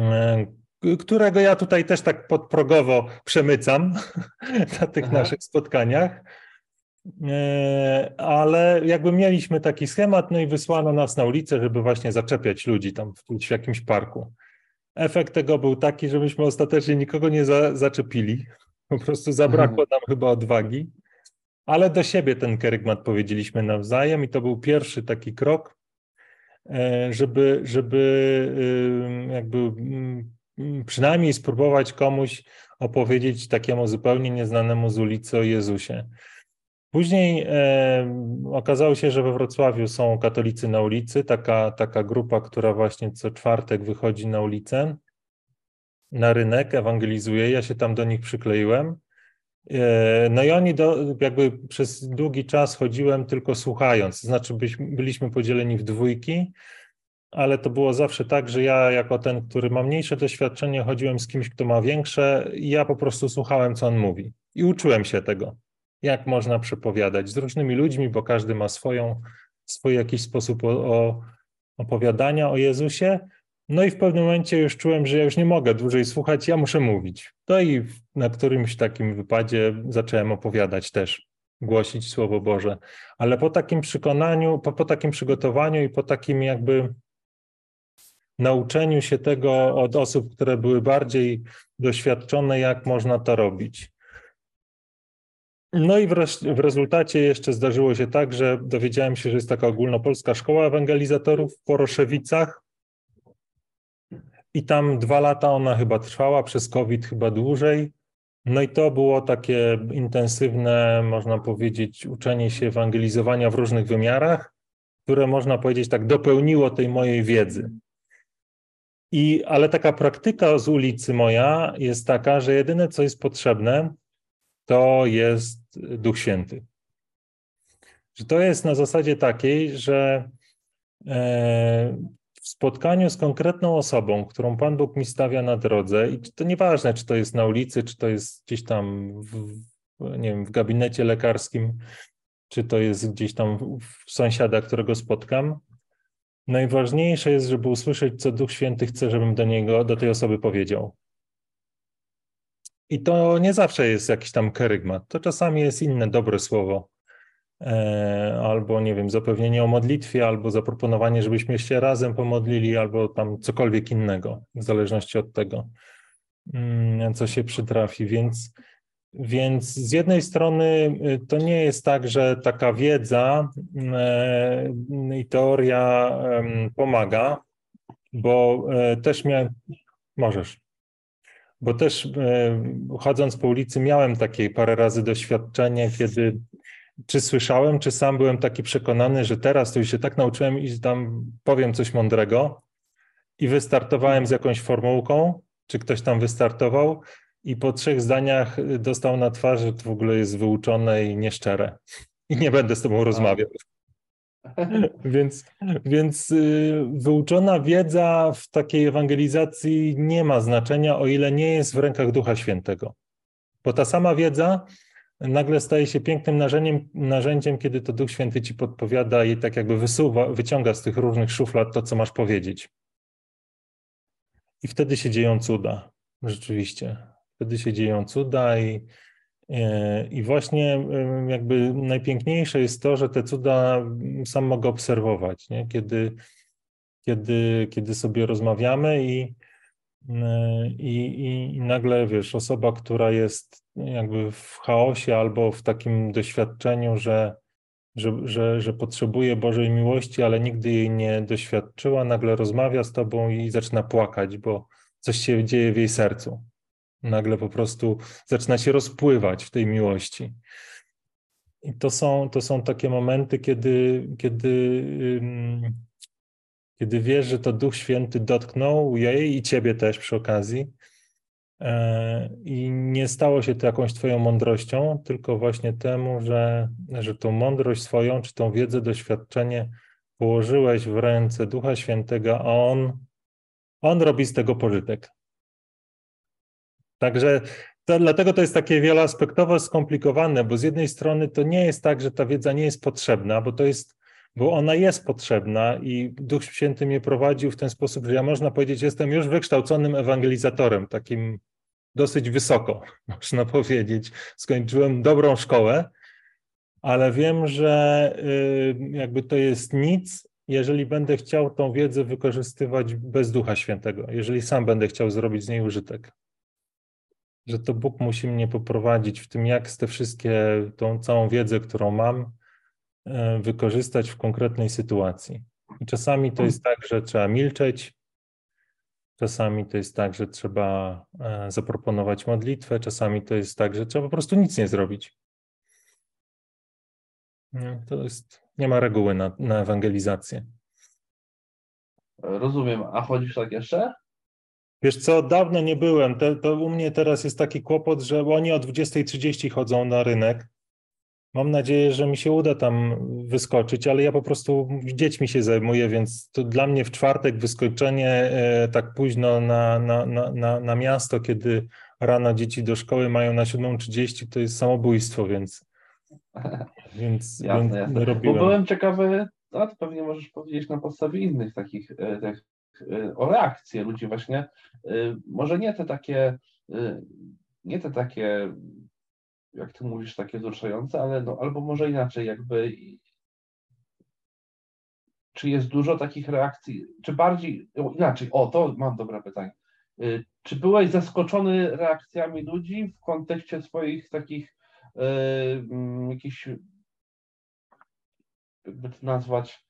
A: e, którego ja tutaj też tak podprogowo przemycam na tych Aha. naszych spotkaniach. E, ale jakby mieliśmy taki schemat, no i wysłano nas na ulicę, żeby właśnie zaczepiać ludzi tam w, jakimś parku. Efekt tego był taki, że myśmy ostatecznie nikogo nie za, zaczepili. Po prostu zabrakło mhm. nam chyba odwagi. Ale do siebie ten kerygmat powiedzieliśmy nawzajem i to był pierwszy taki krok, e, żeby, żeby jakby przynajmniej spróbować komuś opowiedzieć takiemu zupełnie nieznanemu z ulicy o Jezusie. Później okazało się, że we Wrocławiu są katolicy na ulicy, taka, taka grupa, która właśnie co czwartek wychodzi na ulicę, na rynek, ewangelizuje. Ja się tam do nich przykleiłem. E, no i oni do, jakby przez długi czas chodziłem tylko słuchając, znaczy byliśmy podzieleni w dwójki, ale to było zawsze tak, że ja jako ten, który ma mniejsze doświadczenie, chodziłem z kimś, kto ma większe i ja po prostu słuchałem, co on mówi i uczyłem się tego jak można przepowiadać z różnymi ludźmi, bo każdy ma swoją, swój jakiś sposób o, o opowiadania o Jezusie. No i w pewnym momencie już czułem, że ja już nie mogę dłużej słuchać, ja muszę mówić. No i na którymś takim wypadzie zacząłem opowiadać też, głosić Słowo Boże. Ale po takim przekonaniu, po, po takim przygotowaniu i po takim jakby nauczeniu się tego od osób, które były bardziej doświadczone, jak można to robić. No i w, w rezultacie jeszcze zdarzyło się tak, że dowiedziałem się, że jest taka ogólnopolska szkoła ewangelizatorów w Poroszewicach. I tam dwa lata ona chyba trwała, przez COVID chyba dłużej. No i to było takie intensywne, można powiedzieć, uczenie się ewangelizowania w różnych wymiarach, które można powiedzieć tak dopełniło tej mojej wiedzy. I, ale taka praktyka z ulicy moja jest taka, że jedyne co jest potrzebne, to jest Duch Święty. Że to jest na zasadzie takiej, że e, w spotkaniu z konkretną osobą, którą Pan Bóg mi stawia na drodze, i to nieważne, czy to jest na ulicy, czy to jest gdzieś tam w, nie wiem, w gabinecie lekarskim, czy to jest gdzieś tam w sąsiada, którego spotkam. Najważniejsze jest, żeby usłyszeć, co Duch Święty chce, żebym do niego, do tej osoby powiedział. I to nie zawsze jest jakiś tam kerygmat, to czasami jest inne dobre słowo, e, albo nie wiem, zapewnienie o modlitwie, albo zaproponowanie, żebyśmy się razem pomodlili, albo tam cokolwiek innego, w zależności od tego, mm, co się przytrafi. Więc, więc z jednej strony y, to nie jest tak, że taka wiedza e, i teoria pomaga, bo e, też miałem. Możesz bo też e, chodząc po ulicy miałem takie parę razy doświadczenie, kiedy czy słyszałem, czy sam byłem taki przekonany, że teraz to już się tak nauczyłem i tam powiem coś mądrego. I wystartowałem z jakąś formułką, czy ktoś tam wystartował i po trzech zdaniach dostał na twarz, że to w ogóle jest wyuczone i nieszczere. I nie będę z tobą rozmawiał. więc, więc y, wyuczona wiedza w takiej ewangelizacji nie ma znaczenia, o ile nie jest w rękach Ducha Świętego. Bo ta sama wiedza nagle staje się pięknym narzędziem, narzędziem, kiedy to Duch Święty ci podpowiada i tak jakby wysuwa, wyciąga z tych różnych szuflad to, co masz powiedzieć. I wtedy się dzieją cuda, rzeczywiście. Wtedy się dzieją cuda i, i właśnie jakby najpiękniejsze jest to, że te cuda sam mogę obserwować, nie? Kiedy, kiedy, kiedy sobie rozmawiamy i, e, i, i nagle, wiesz, osoba, która jest jakby w chaosie albo w takim doświadczeniu, że, że, że, że potrzebuje Bożej miłości, ale nigdy jej nie doświadczyła, nagle rozmawia z tobą i zaczyna płakać, bo coś się dzieje w jej sercu. Nagle po prostu zaczyna się rozpływać w tej miłości. I to są, to są takie momenty, kiedy, kiedy, kiedy wiesz, że to Duch Święty dotknął jej i ciebie też przy okazji. E, I nie stało się to jakąś Twoją mądrością, tylko właśnie temu, że, że tą mądrość swoją, czy tą wiedzę, doświadczenie położyłeś w ręce Ducha Świętego, a On, on robi z tego pożytek. Także to, dlatego to jest takie wieloaspektowo skomplikowane, bo z jednej strony to nie jest tak, że ta wiedza nie jest potrzebna, bo to jest, bo ona jest potrzebna i Duch Święty mnie prowadził w ten sposób, że ja można powiedzieć, jestem już wykształconym ewangelizatorem, takim dosyć wysoko, można powiedzieć. Skończyłem dobrą szkołę, ale wiem, że y, jakby to jest nic, jeżeli będę chciał tą wiedzę wykorzystywać bez Ducha Świętego, jeżeli sam będę chciał zrobić z niej użytek że to Bóg musi mnie poprowadzić w tym, jak te wszystkie, tą całą wiedzę, którą mam, e, wykorzystać w konkretnej sytuacji. I czasami to jest tak, że trzeba milczeć, czasami to jest tak, że trzeba e, zaproponować modlitwę, czasami to jest tak, że trzeba po prostu nic nie zrobić. To jest, nie ma reguły na, na ewangelizację.
B: Rozumiem. A chodzisz tak jeszcze?
A: Wiesz co, dawno nie byłem. To, to u mnie teraz jest taki kłopot, że oni o 20.30 chodzą na rynek. Mam nadzieję, że mi się uda tam wyskoczyć, ale ja po prostu dziećmi się zajmuję, więc to dla mnie w czwartek wyskoczenie e, tak późno na, na, na, na, na miasto, kiedy rano dzieci do szkoły mają na 7.30, to jest samobójstwo, więc, więc,
B: jasne, więc jasne. robiłem. Bo byłem ciekawy, a to pewnie możesz powiedzieć na podstawie innych takich, e, o reakcję ludzi właśnie. Y, może nie te takie, y, nie te takie, jak ty mówisz, takie wzruszające, ale no, albo może inaczej, jakby czy jest dużo takich reakcji, czy bardziej, inaczej, o, to mam dobre pytanie. Czy byłeś zaskoczony reakcjami ludzi w kontekście swoich takich yy, jakichś, jakby to nazwać,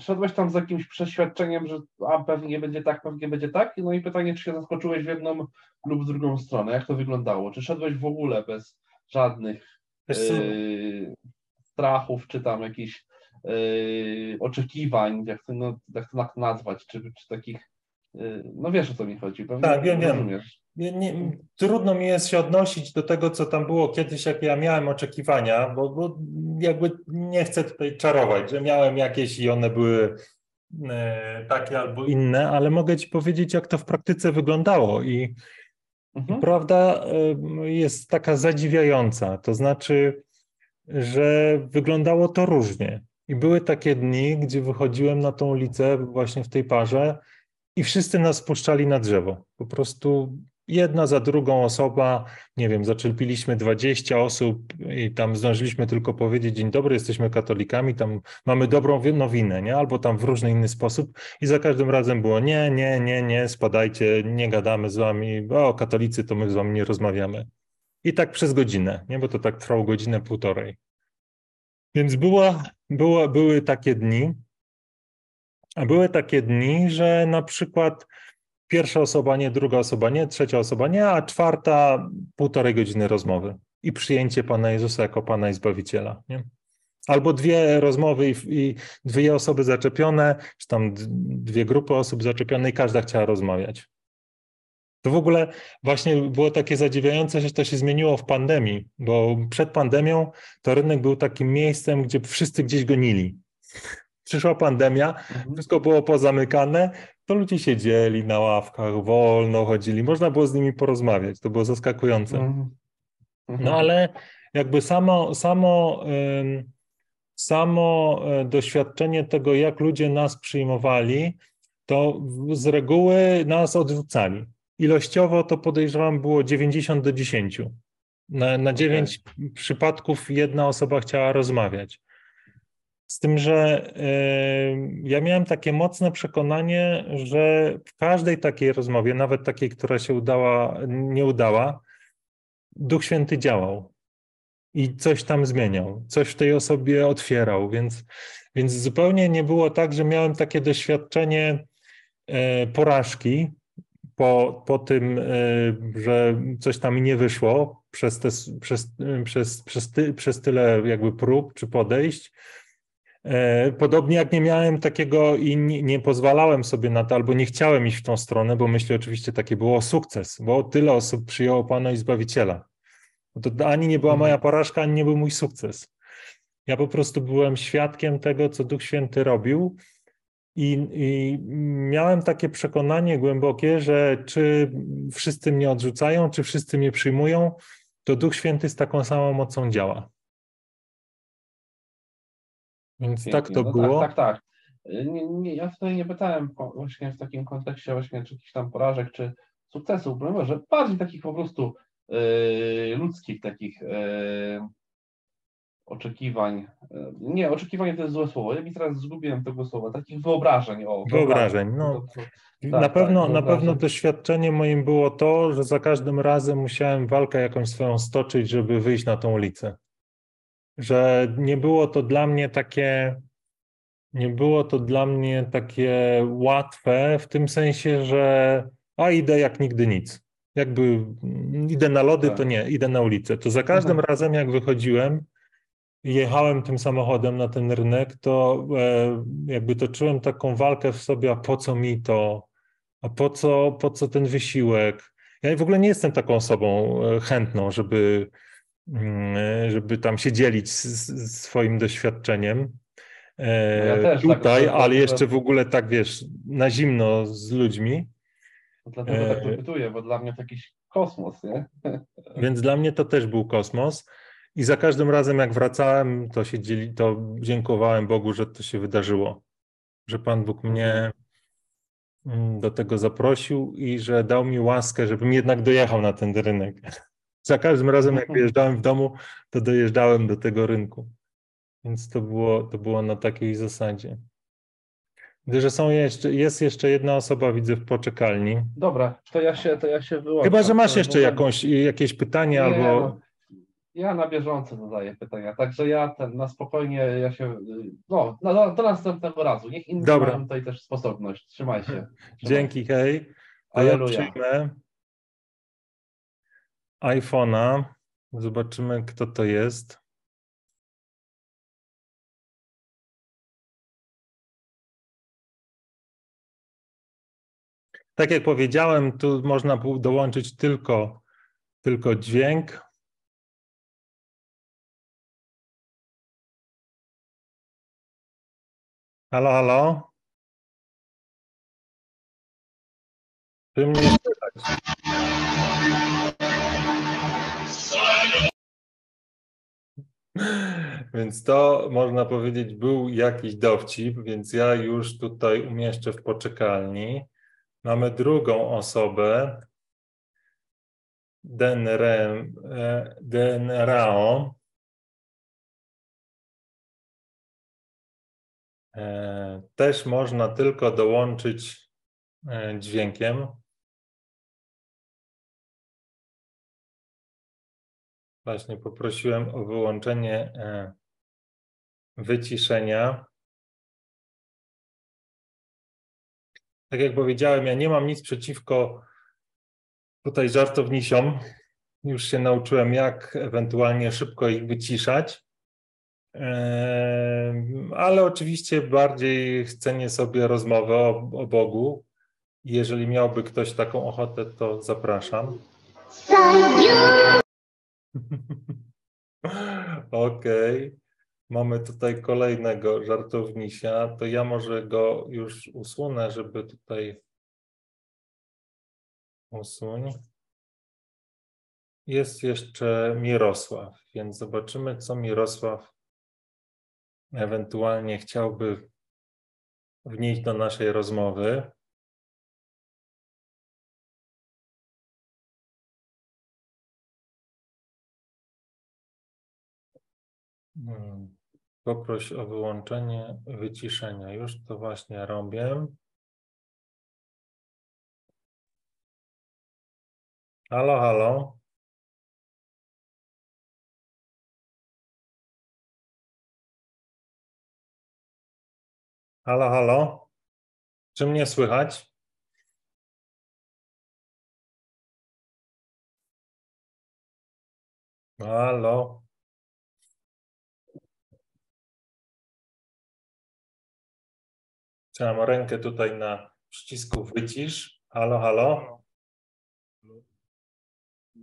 B: szedłeś tam z jakimś przeświadczeniem, że a pewnie będzie tak, pewnie będzie tak. No i pytanie, czy się zaskoczyłeś w jedną lub w drugą stronę? Jak to wyglądało? Czy szedłeś w ogóle bez żadnych yy, strachów, czy tam jakichś yy, oczekiwań, jak to, no, jak to nazwać, czy, czy takich, no wiesz o co mi chodzi,
A: pewnie tak, wiem, wiem. Nie, nie, trudno mi jest się odnosić do tego, co tam było kiedyś, jakie ja miałem oczekiwania, bo, bo jakby nie chcę tutaj czarować, że miałem jakieś i one były e, takie albo inne, ale mogę ci powiedzieć, jak to w praktyce wyglądało. I, mhm. prawda e, jest taka zadziwiająca. To znaczy, że wyglądało to różnie. I były takie dni, gdzie wychodziłem na tą ulicę właśnie w tej parze i wszyscy nas spuszczali na drzewo. Po prostu jedna za drugą osoba, nie wiem, zaczerpiliśmy 20 osób i tam zdążyliśmy tylko powiedzieć dzień dobry, jesteśmy katolikami, tam mamy dobrą nowinę, nie? Albo tam w różny inny sposób i za każdym razem było nie, nie, nie, nie, spadajcie, nie gadamy z wami, o katolicy to my z wami nie rozmawiamy. I tak przez godzinę, nie? Bo to tak trwało godzinę, półtorej. Więc była, była, były takie dni, a były takie dni, że na przykład Pierwsza osoba nie, druga osoba nie, trzecia osoba nie, a czwarta półtorej godziny rozmowy i przyjęcie Pana Jezusa jako Pana i Zbawiciela. Nie? Albo dwie rozmowy i, i, dwie osoby zaczepione, czy tam dwie grupy osób zaczepione i każda chciała rozmawiać. To w ogóle właśnie było takie zadziwiające, że to się zmieniło w pandemii, bo przed pandemią to rynek był takim miejscem, gdzie wszyscy gdzieś gonili. Przyszła pandemia, mhm. wszystko było pozamykane, to ludzie siedzieli na ławkach, wolno chodzili, można było z nimi porozmawiać, to było zaskakujące. Mhm. No ale jakby samo, samo, samo e, doświadczenie tego, jak ludzie nas przyjmowali, to z reguły nas odrzucali. Ilościowo to podejrzewam było 90 do 10. Na, na 9 okay. przypadków jedna osoba chciała rozmawiać. Z tym, że ja miałem takie mocne przekonanie, że w każdej takiej rozmowie, nawet takiej, która się udała, nie udała, Duch Święty działał i coś tam zmieniał, coś w tej osobie otwierał, więc, więc zupełnie nie było tak, że miałem takie doświadczenie y, porażki po, po tym, y, że coś tam nie wyszło przez, te, przez, przez, przez, ty, przez tyle jakby prób czy podejść. E, podobnie jak nie miałem takiego i nie, pozwalałem sobie na to, albo nie chciałem iść w tą stronę, bo myślę oczywiście taki było sukces, bo tyle osób przyjęło Pana i Zbawiciela. To ani nie była moja porażka, ani nie był mój sukces. Ja po prostu byłem świadkiem tego, co Duch Święty robił i, i miałem takie przekonanie głębokie, że czy wszyscy mnie odrzucają, czy wszyscy mnie przyjmują, to Duch Święty z taką samą mocą działa. Więc tak to no było.
B: Tak, tak, tak. Nie, nie, ja tutaj nie pytałem właśnie w takim kontekście właśnie czy jakichś tam porażek, czy sukcesów, bo może bardziej takich po prostu yy, ludzkich takich yy, oczekiwań. Yy, nie, oczekiwanie to jest złe słowo. Ja mi teraz zgubiłem tego słowa. Takich wyobrażeń. O,
A: wyobrażeń. No. To, to, tak, na, pewno, tak, na pewno doświadczenie moim było to, że za każdym razem musiałem walkę jakąś swoją stoczyć, żeby wyjść na tą ulicę że nie było to dla mnie takie, nie było to dla mnie takie łatwe w tym sensie, że a idę jak nigdy nic. Jakby idę na lody, tak. to nie, idę na ulicę. To za każdym mhm. razem, jak wychodziłem, jechałem tym samochodem na ten rynek, to e, jakby toczyłem taką walkę w sobie, a po co mi to, a po co, po co ten wysiłek. Ja w ogóle nie jestem taką osobą e, chętną, żeby żeby tam się dzielić z, swoim doświadczeniem. E, no ja tak tutaj, tak, ale jeszcze w ogóle tak wiesz, na zimno z ludźmi.
B: Dlatego tak e, pytuję, bo dla mnie to jakiś kosmos, nie?
A: Więc dla mnie to też był kosmos. I za każdym razem, jak wracałem, to się dzieli, to dziękowałem Bogu, że to się wydarzyło. Że Pan Bóg mnie mhm. mm, do tego zaprosił i że dał mi łaskę, żebym jednak dojechał na ten rynek. Za każdym razem, jak wyjeżdżałem w domu, to dojeżdżałem do tego rynku. Więc to było, to było na takiej zasadzie. Gdy, że są jeszcze, jest jeszcze jedna osoba, widzę, w poczekalni.
B: Dobra, to ja się, to ja się wyłączam.
A: Chyba, że masz jeszcze jakąś, jakieś pytanie Nie, albo... No,
B: ja na bieżąco zadaję pytania, także ja ten, na spokojnie, ja się, no, do, do następnego razu. Niech inni Dobra. mają tutaj też sposobność. Trzymaj się. Trzymaj.
A: Dzięki, hej. A ja przyjmę iPhone'a. Zobaczymy, kto to jest. Tak jak powiedziałem, tu można dołączyć tylko, tylko dźwięk. Halo, halo? Czy mnie słychać? Więc to można powiedzieć był jakiś dowcip, więc ja już tutaj umieszczę w poczekalni. Mamy drugą osobę, Denrao. E, też można tylko dołączyć e, dźwiękiem. Właśnie poprosiłem o wyłączenie e, wyciszenia. Tak jak powiedziałem, ja nie mam nic przeciwko tutaj żartownisiom. Już się nauczyłem, jak ewentualnie szybko ich wyciszać. E, ale oczywiście bardziej cenię sobie rozmowę o, o Bogu. Jeżeli miałby ktoś taką ochotę, to zapraszam. Okej. Okay. Mamy tutaj kolejnego żartownisia. To ja może go już usunę, żeby tutaj usuń. jest jeszcze Mirosław, więc zobaczymy, co Mirosław ewentualnie chciałby wnieść do naszej rozmowy. Poproś o wyłączenie wyciszenia. Już to właśnie robię. Halo, halo. Halo, halo. Czy mnie słychać? Halo. Trzymam rękę tutaj na przycisku wycisz. Halo, halo.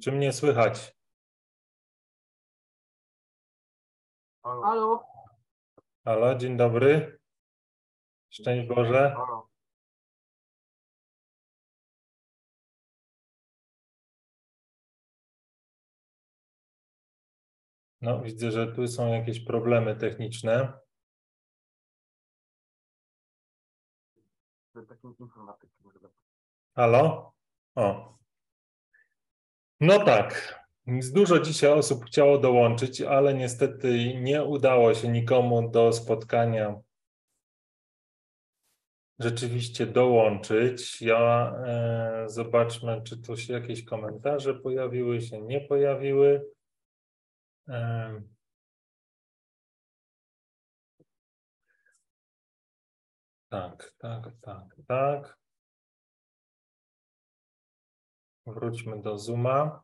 A: Czy mnie słychać?
C: Halo.
A: Halo, dzień dobry. Szczęść Boże. No, widzę, że tu są jakieś problemy techniczne.
C: Żeby-
A: Halo? O. No tak. Dużo dzisiaj osób chciało dołączyć, ale niestety nie udało się nikomu do spotkania rzeczywiście dołączyć. Ja e, zobaczmy, czy tu się jakieś komentarze pojawiły, się nie pojawiły. E, tak, tak, tak, tak. Wróćmy do Zooma.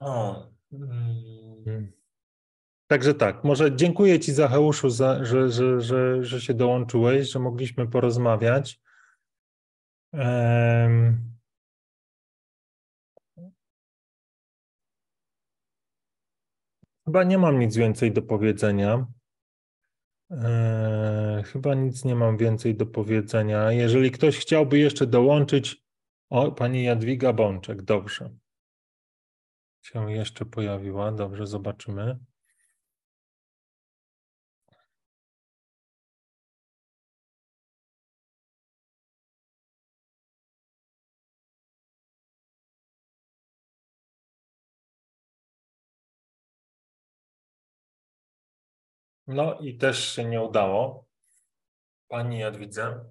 A: O. mm. Także tak, może dziękuję Ci Zacheuszu, za, że, że, że, że się dołączyłeś, że mogliśmy porozmawiać. Em, Chyba nie mam nic więcej do powiedzenia. E, chyba nic nie mam więcej do powiedzenia. Jeżeli ktoś chciałby jeszcze dołączyć, o, pani Jadwiga Bączek, dobrze. Się jeszcze pojawiła, dobrze, zobaczymy. No i też się nie udało. Pani Jadwidze.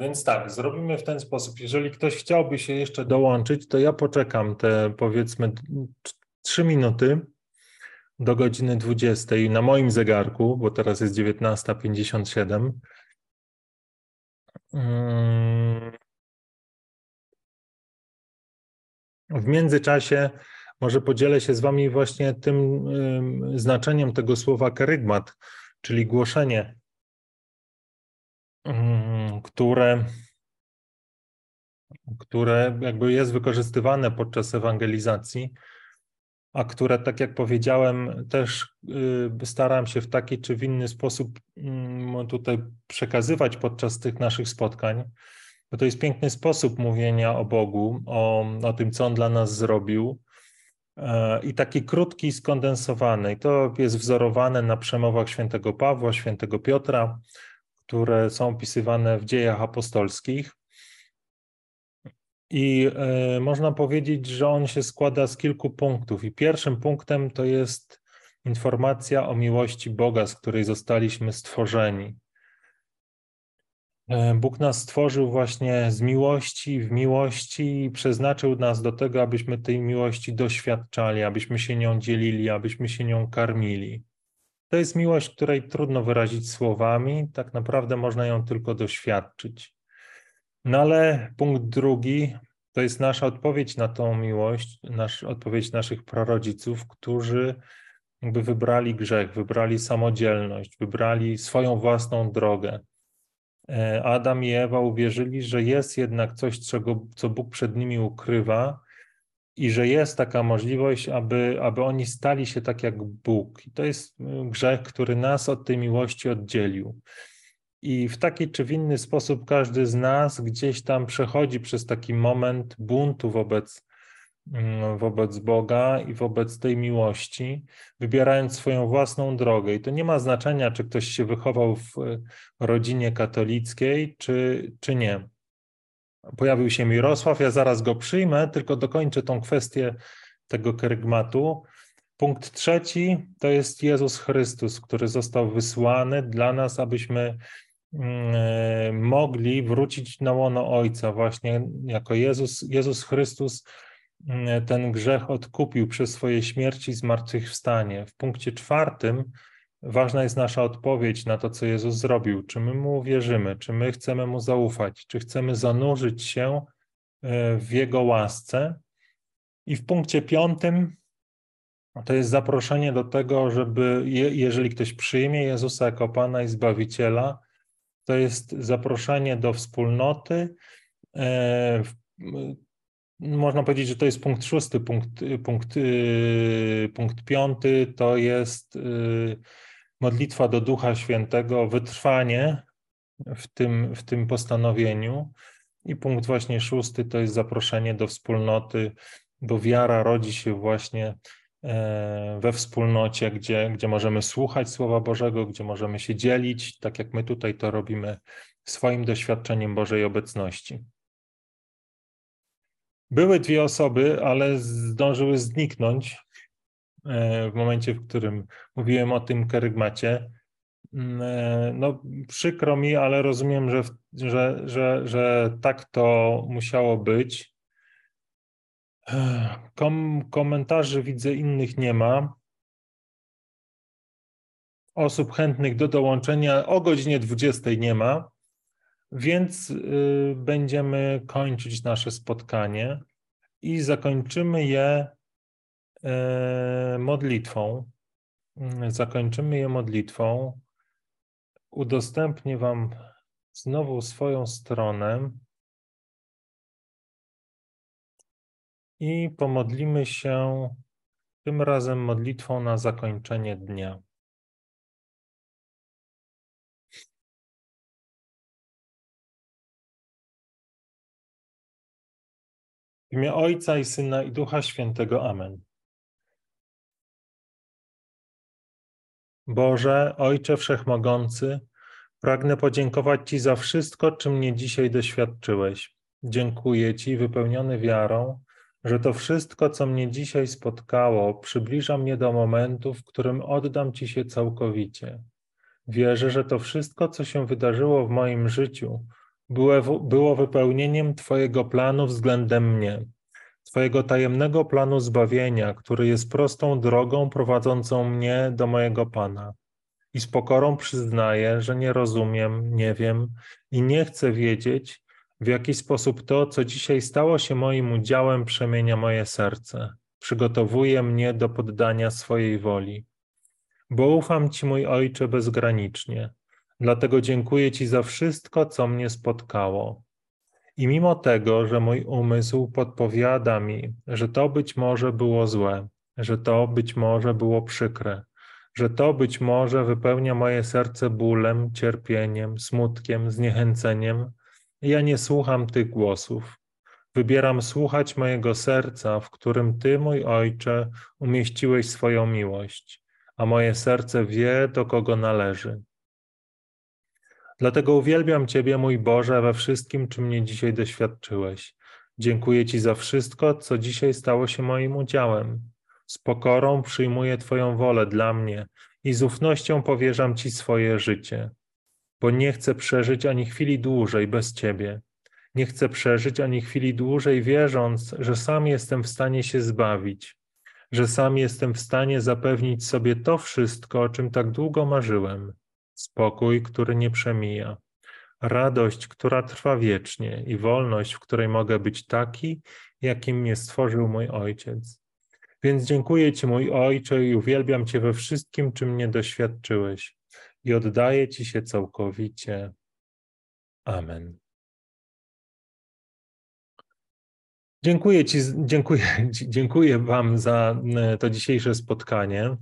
A: Więc tak, zrobimy w ten sposób. Jeżeli ktoś chciałby się jeszcze dołączyć, to ja poczekam te powiedzmy t- trzy minuty do godziny 20 na moim zegarku, bo teraz jest 19.57. Mm. W międzyczasie może podzielę się z Wami właśnie tym ym, znaczeniem tego słowa kerygmat, czyli głoszenie, które, które jakby jest wykorzystywane podczas ewangelizacji, a które, tak jak powiedziałem, też y, staram się w taki czy w inny sposób tutaj przekazywać podczas tych naszych spotkań. Bo to jest piękny sposób mówienia o Bogu, o, o tym, co On dla nas zrobił. E, I taki krótki, skondensowany. I to jest wzorowane na przemowach świętego Pawła, świętego Piotra, które są opisywane w dziejach apostolskich. I e, można powiedzieć, że on się składa z kilku punktów. I pierwszym punktem to jest informacja o miłości Boga, z której zostaliśmy stworzeni. E, Bóg nas stworzył właśnie z miłości, w miłości i przeznaczył nas do tego, abyśmy tej miłości doświadczali, abyśmy się nią dzielili, abyśmy się nią karmili. To jest miłość, której trudno wyrazić słowami, tak naprawdę można ją tylko doświadczyć. No ale punkt drugi to jest nasza odpowiedź na tą miłość, nasz, odpowiedź naszych prarodziców, którzy jakby wybrali grzech, wybrali samodzielność, wybrali swoją własną drogę. E, Adam i Ewa uwierzyli, że jest jednak coś, czego, co Bóg przed nimi ukrywa i że jest taka możliwość, aby, aby oni stali się tak jak Bóg. I to jest y, grzech, który nas od tej miłości oddzielił. I w taki czy w inny sposób każdy z nas gdzieś tam przechodzi przez taki moment buntu wobec, wobec Boga i wobec tej miłości, wybierając swoją własną drogę. I to nie ma znaczenia, czy ktoś się wychował w rodzinie katolickiej, czy, czy nie. Pojawił się Mirosław, ja zaraz go przyjmę, tylko dokończę tą kwestię tego kerygmatu. Punkt trzeci to jest Jezus Chrystus, który został wysłany dla nas, abyśmy mm, mogli wrócić na łono Ojca, właśnie jako Jezus, Jezus Chrystus mm, ten grzech odkupił przez swoje śmierci i zmartwychwstanie. W punkcie czwartym ważna jest nasza odpowiedź na to, co Jezus zrobił. Czy my Mu wierzymy, czy my chcemy Mu zaufać, czy chcemy zanurzyć się e, w Jego łasce. I w punkcie piątym to jest zaproszenie do tego, żeby, jeżeli ktoś przyjmie Jezusa jako Pana i Zbawiciela, to jest zaproszenie do wspólnoty. Można powiedzieć, że to jest punkt szósty, punkt, punkt, y, punkt piąty to jest y, modlitwa do Ducha Świętego, wytrwanie w tym, w tym postanowieniu. I punkt właśnie szósty to jest zaproszenie do wspólnoty, bo wiara rodzi się właśnie e, we wspólnocie, gdzie, gdzie możemy słuchać Słowa Bożego, gdzie możemy się dzielić, tak jak my tutaj to robimy, swoim doświadczeniem Bożej obecności. Były dwie osoby, ale zdążyły zniknąć e, w momencie, w którym mówiłem o tym kerygmacie. Mm, e, no, przykro mi, ale rozumiem, że, że, że, że tak to musiało być. Kom, komentarzy widzę innych nie ma. Osób chętnych do dołączenia o godzinie 20 nie ma, więc y, będziemy kończyć nasze spotkanie i zakończymy je y, modlitwą. Y, zakończymy je modlitwą. Udostępnię Wam znowu swoją stronę. i pomodlimy się tym razem modlitwą na zakończenie dnia. W imię Ojca i Syna i Ducha Świętego. Amen. Boże, Ojcze Wszechmogący, pragnę podziękować Ci za wszystko, czym mnie dzisiaj doświadczyłeś. Dziękuję Ci, wypełniony wiarą, że to wszystko, co mnie dzisiaj spotkało, przybliża mnie do momentu, w którym oddam Ci się całkowicie. Wierzę, że to wszystko, co się wydarzyło w moim życiu, było, było wypełnieniem Twojego planu względem mnie, Twojego tajemnego planu zbawienia, który jest prostą drogą prowadzącą mnie do mojego Pana. I z pokorą przyznaję, że nie rozumiem, nie wiem i nie chcę wiedzieć, w jaki sposób to, co dzisiaj stało się moim udziałem, przemienia moje serce, przygotowuje mnie do poddania swojej woli. Bo ufam Ci, mój Ojcze, bezgranicznie. Dlatego dziękuję Ci za wszystko, co mnie spotkało. I mimo tego, że mój umysł podpowiada mi, że to być może było złe, że to być może było przykre, że to być może wypełnia moje serce bólem, cierpieniem, smutkiem, zniechęceniem, ja nie słucham tych głosów. Wybieram słuchać mojego serca, w którym Ty, mój Ojcze, umieściłeś swoją miłość, a moje serce wie, do kogo należy. Dlatego uwielbiam Ciebie, mój Boże, we wszystkim, czym mnie dzisiaj doświadczyłeś. Dziękuję Ci za wszystko, co dzisiaj stało się moim udziałem. Z pokorą przyjmuję Twoją wolę dla mnie i z ufnością powierzam Ci swoje życie bo nie chcę przeżyć ani chwili dłużej bez Ciebie. Nie chcę przeżyć ani chwili dłużej, wierząc, że sam jestem w stanie się zbawić, że sam jestem w stanie zapewnić sobie to wszystko, o czym tak długo marzyłem. Spokój, który nie przemija, radość, która trwa wiecznie i wolność, w której mogę być taki, jakim mnie stworzył mój Ojciec. Więc dziękuję Ci, mój Ojcze, i uwielbiam Cię we wszystkim, czym mnie doświadczyłeś i oddaję Ci się całkowicie. Amen. Dziękuję Ci, dziękuję, dziękuję Wam za e, to dzisiejsze spotkanie.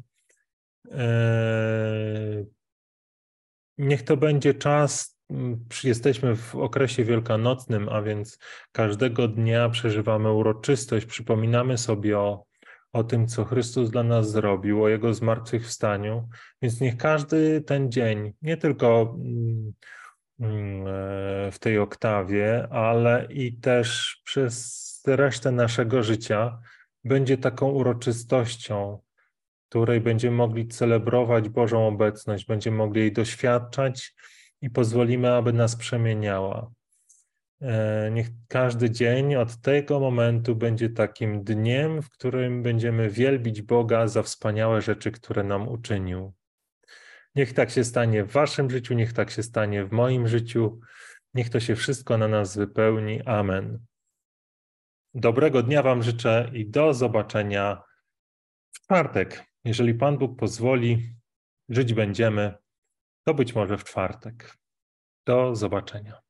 A: Niech to będzie czas, mm, jesteśmy w okresie wielkanocnym, a więc każdego dnia przeżywamy uroczystość, przypominamy sobie o, o tym, co Chrystus dla nas zrobił, o Jego zmartwychwstaniu. Więc niech każdy ten dzień, nie tylko mm, mm, e, w tej oktawie, ale i też przez resztę naszego życia będzie taką uroczystością, której będziemy mogli celebrować Bożą obecność, będziemy mogli jej doświadczać i pozwolimy, aby nas przemieniała. E, niech każdy dzień od tego momentu będzie takim dniem, w którym będziemy wielbić Boga za wspaniałe rzeczy, które nam uczynił. Niech tak się stanie w Waszym życiu, niech tak się stanie w moim życiu. Niech to się wszystko na nas wypełni. Amen. Dobrego dnia Wam życzę i do zobaczenia w czwartek. Jeżeli Pan Bóg pozwoli, żyć będziemy, to być może w czwartek. Do zobaczenia.